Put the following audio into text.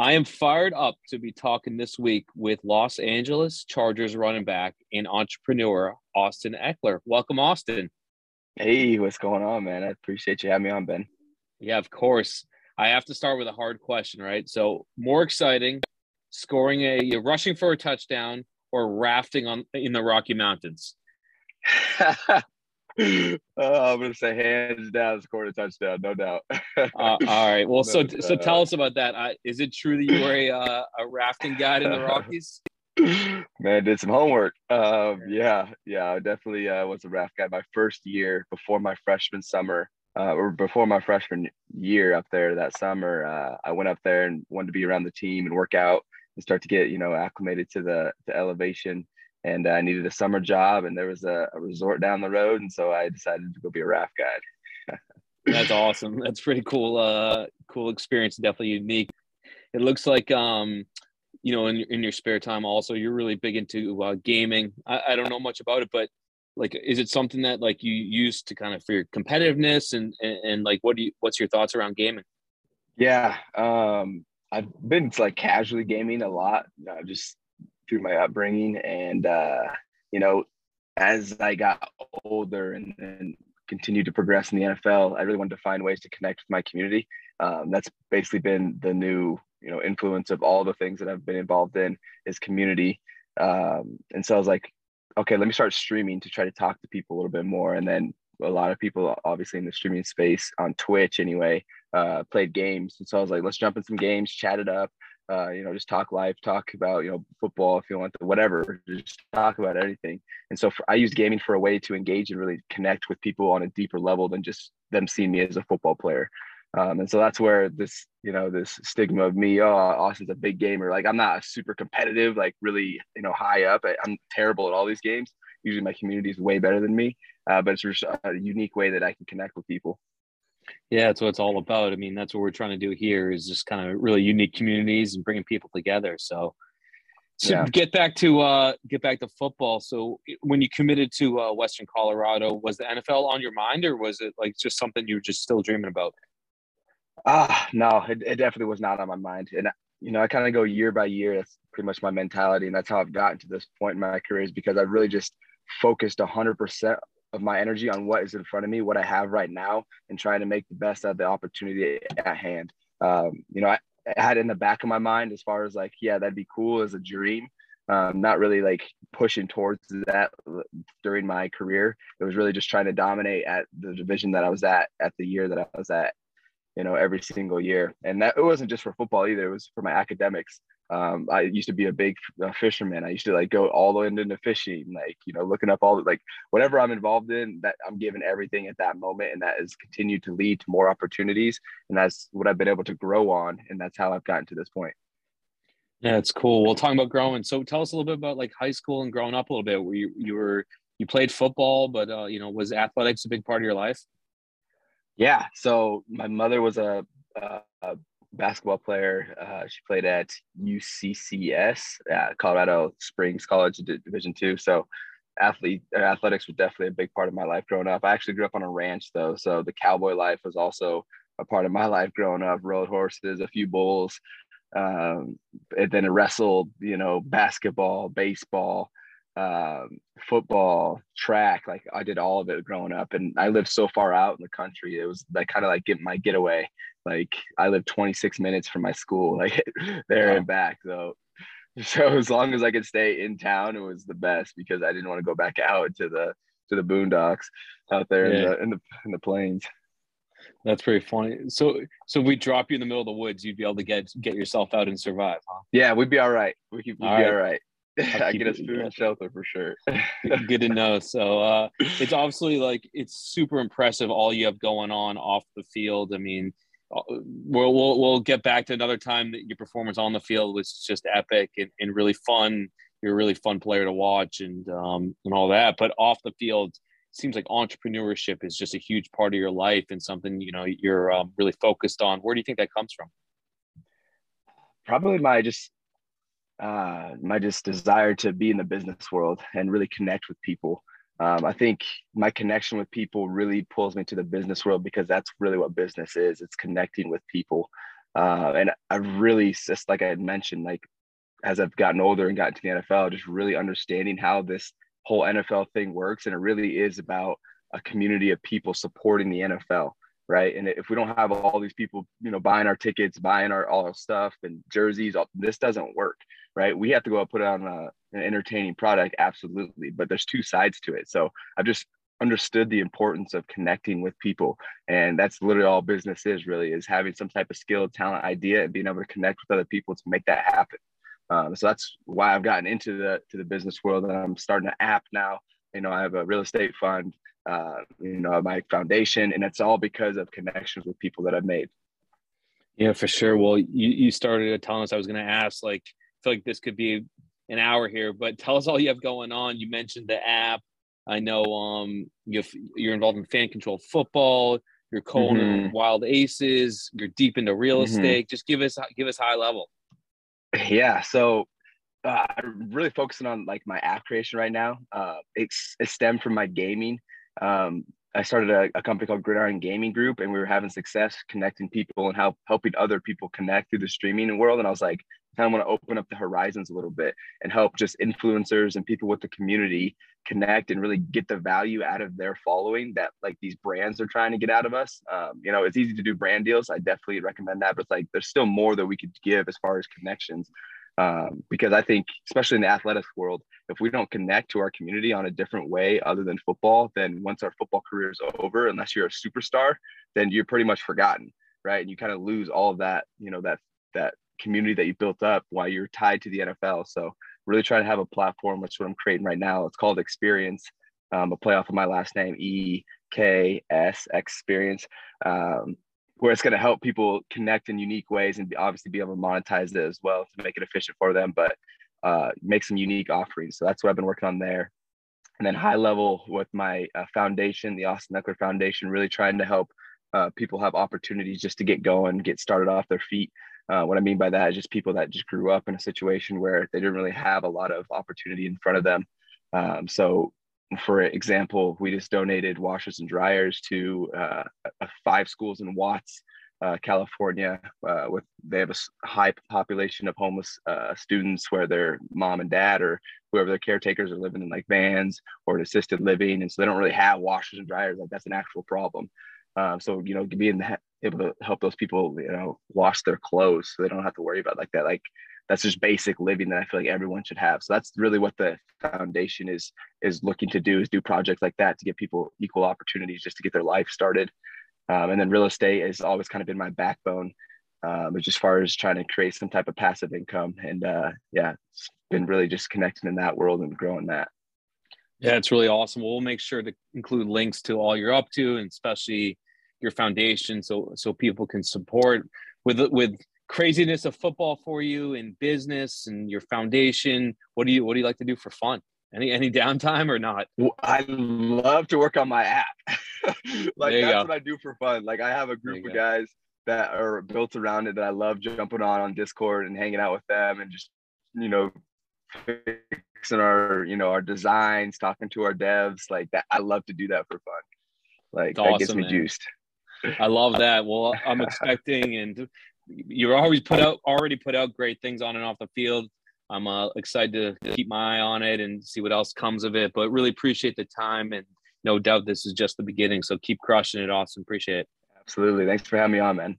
I am fired up to be talking this week with Los Angeles Chargers running back and entrepreneur Austin Ekeler. Welcome, Austin. Hey, what's going on, man? I appreciate you having me on, Ben. Yeah, of course. I have to start with a hard question, right? So, more exciting, scoring a rushing for a touchdown or rafting on in the Rocky Mountains? oh, I'm gonna say hands down, scored a touchdown, no doubt. uh, all right. Well, no, so so tell us about that. Uh, is it true that you were a uh, a rafting guide in the Rockies? Man, did some homework. Um, yeah, yeah, I definitely uh, was a raft guy my first year before my freshman summer. Uh, or before my freshman year up there that summer, uh, I went up there and wanted to be around the team and work out and start to get you know acclimated to the the elevation and I needed a summer job, and there was a, a, resort down the road, and so I decided to go be a raft guide. That's awesome. That's pretty cool. Uh, cool experience. Definitely unique. It looks like um, you know, in in your spare time, also you're really big into uh, gaming. I, I don't know much about it, but like, is it something that like you use to kind of for your competitiveness and and, and like what do you what's your thoughts around gaming? Yeah, um, I've been like casually gaming a lot. Uh, just through my upbringing. And uh, you know as i got older and, and continued to progress in the nfl i really wanted to find ways to connect with my community. Um, that's basically been the new you know influence of all the things that i've been involved in is community. Um, and so i was like okay let me start streaming to try to talk to people a little bit more. And then a lot of people obviously in the streaming space on twitch anyway uh, played games. And so i was like let's jump in some games chat it up uh, you know, just talk life, talk about, you know, football if you want to, whatever, just talk about anything. And so for, I use gaming for a way to engage and really connect with people on a deeper level than just them seeing me as a football player. Um, and so that's where this, you know, this stigma of me, oh, Austin's a big gamer. Like I'm not super competitive, like really, you know, high up. I, am terrible at all these games. Usually my community is way better than me, uh, but it's just a unique way that I can connect with people. Yeah, that's what it's all about. I mean, that's what we're trying to do here is just kind of really unique communities and bringing people together. So, so yeah. get back to uh, get back to football. So, when you committed to uh, Western Colorado, was the NFL on your mind, or was it like just something you were just still dreaming about? Ah, no, it, it definitely was not on my mind. And you know, I kind of go year by year. That's pretty much my mentality, and that's how I've gotten to this point in my career is because I really just focused 100% of my energy on what is in front of me, what I have right now, and trying to make the best of the opportunity at hand. Um, you know, I, I, had in the back of my mind as far as like, yeah, that'd be cool as a dream. Um, not really like pushing towards that during my career. It was really just trying to dominate at the division that I was at at the year that I was at, you know, every single year. And that it wasn't just for football either. It was for my academics um, I used to be a big uh, fisherman. I used to like go all the way into fishing, like you know, looking up all the, like whatever I'm involved in. That I'm giving everything at that moment, and that has continued to lead to more opportunities, and that's what I've been able to grow on, and that's how I've gotten to this point. Yeah, it's cool. Well, talking about growing, so tell us a little bit about like high school and growing up a little bit. Where you you were you played football, but uh, you know, was athletics a big part of your life? Yeah. So my mother was a, a, a basketball player. Uh, she played at UCCS, uh, Colorado Springs College, Division two. So, athlete uh, athletics was definitely a big part of my life growing up. I actually grew up on a ranch though, so the cowboy life was also a part of my life growing up. Rode horses, a few bulls, um, and then wrestled. You know, basketball, baseball um, football, track. Like I did all of it growing up, and I lived so far out in the country. It was like kind of like get my getaway. Like I lived 26 minutes from my school, like there wow. and back. So, so as long as I could stay in town, it was the best because I didn't want to go back out to the to the boondocks out there yeah. in the in the in the plains. That's pretty funny. So, so we drop you in the middle of the woods, you'd be able to get get yourself out and survive, huh? Yeah, we'd be all right. We all be right. all right. I get us food and shelter for sure. Good to know. So uh, it's obviously like it's super impressive all you have going on off the field. I mean, uh, we'll we'll, we'll get back to another time that your performance on the field was just epic and, and really fun. You're a really fun player to watch and um, and all that. But off the field, seems like entrepreneurship is just a huge part of your life and something you know you're um, really focused on. Where do you think that comes from? Probably my just uh, my just desire to be in the business world and really connect with people. Um, I think my connection with people really pulls me to the business world because that's really what business is. It's connecting with people. Uh, and I've really just like I had mentioned, like as I've gotten older and gotten to the NFL, just really understanding how this whole NFL thing works. And it really is about a community of people supporting the NFL. Right. And if we don't have all these people, you know, buying our tickets, buying our all our stuff and jerseys, all, this doesn't work. Right. We have to go out put on a, an entertaining product. Absolutely. But there's two sides to it. So I've just understood the importance of connecting with people and that's literally all business is really is having some type of skill talent idea and being able to connect with other people to make that happen um, so that's why i've gotten into the to the business world and i'm starting an app now you know i have a real estate fund uh, you know my foundation and it's all because of connections with people that i've made yeah for sure well you, you started telling us i was going to ask like i feel like this could be an hour here but tell us all you have going on you mentioned the app I know um, you are involved in fan controlled football. You're co-owner mm-hmm. Wild Aces. You're deep into real mm-hmm. estate. Just give us give us high level. Yeah. So uh, I'm really focusing on like my app creation right now. Uh, it's it stemmed from my gaming. Um, I started a, a, company called Gridiron Gaming Group, and we were having success connecting people and help helping other people connect through the streaming world. And I was like, kind of want to open up the horizons a little bit and help just influencers and people with the community connect and really get the value out of their following that like these brands are trying to get out of us. Um, you know, it's easy to do brand deals. I definitely recommend that, but like there's still more that we could give as far as connections. Um, because I think, especially in the athletics world, if we don't connect to our community on a different way other than football, then once our football career is over, unless you're a superstar, then you're pretty much forgotten, right? And you kind of lose all of that, you know, that that community that you built up while you're tied to the NFL. So really trying to have a platform, which is what I'm creating right now. It's called Eksperience, um, a play off of my last name, E K S Experience, um, where it's going to help people connect in unique ways and obviously be able to monetize it as well to make it efficient for them, but uh, make some unique offerings. So that's what I've been working on there. And then high level with my uh, foundation, the Austin Ekeler Foundation, really trying to help uh, people have opportunities just to get going, get started off their feet. Uh, what I mean by that is just people that just grew up in a situation where they didn't really have a lot of opportunity in front of them. Um, so, for example, we just donated washers and dryers to uh, five schools in Watts, uh, California. Uh, with they have a high population of homeless uh, students where their mom and dad or whoever their caretakers are living in like vans or assisted living, and so they don't really have washers and dryers. Like that's an actual problem. Um, so you know, being able to help those people, you know, wash their clothes so they don't have to worry about like that. Like that's just basic living that I feel like everyone should have. So that's really what the foundation is is looking to do is do projects like that to give people equal opportunities just to get their life started. Um, and then real estate has always kind of been my backbone, um, as far as trying to create some type of passive income. And uh, yeah, it's been really just connecting in that world and growing that. Yeah, it's really awesome. We'll make sure to include links to all you're up to, and especially your foundation, so so people can support with with craziness of football for you in business and your foundation. What do you what do you like to do for fun? Any any downtime or not? I love to work on my app. like that's go. what I do for fun. Like I have a group of go. guys that are built around it that I love jumping on on Discord and hanging out with them and just you know fixing our you know our designs, talking to our devs like that. I love to do that for fun. Like that gets me man. juiced. I love that. Well, I'm expecting, and you're always put out already put out great things on and off the field. I'm uh, excited to keep my eye on it and see what else comes of it. But really appreciate the time, and no doubt this is just the beginning. So keep crushing it, Austin. Appreciate it. Absolutely. Thanks for having me on, man.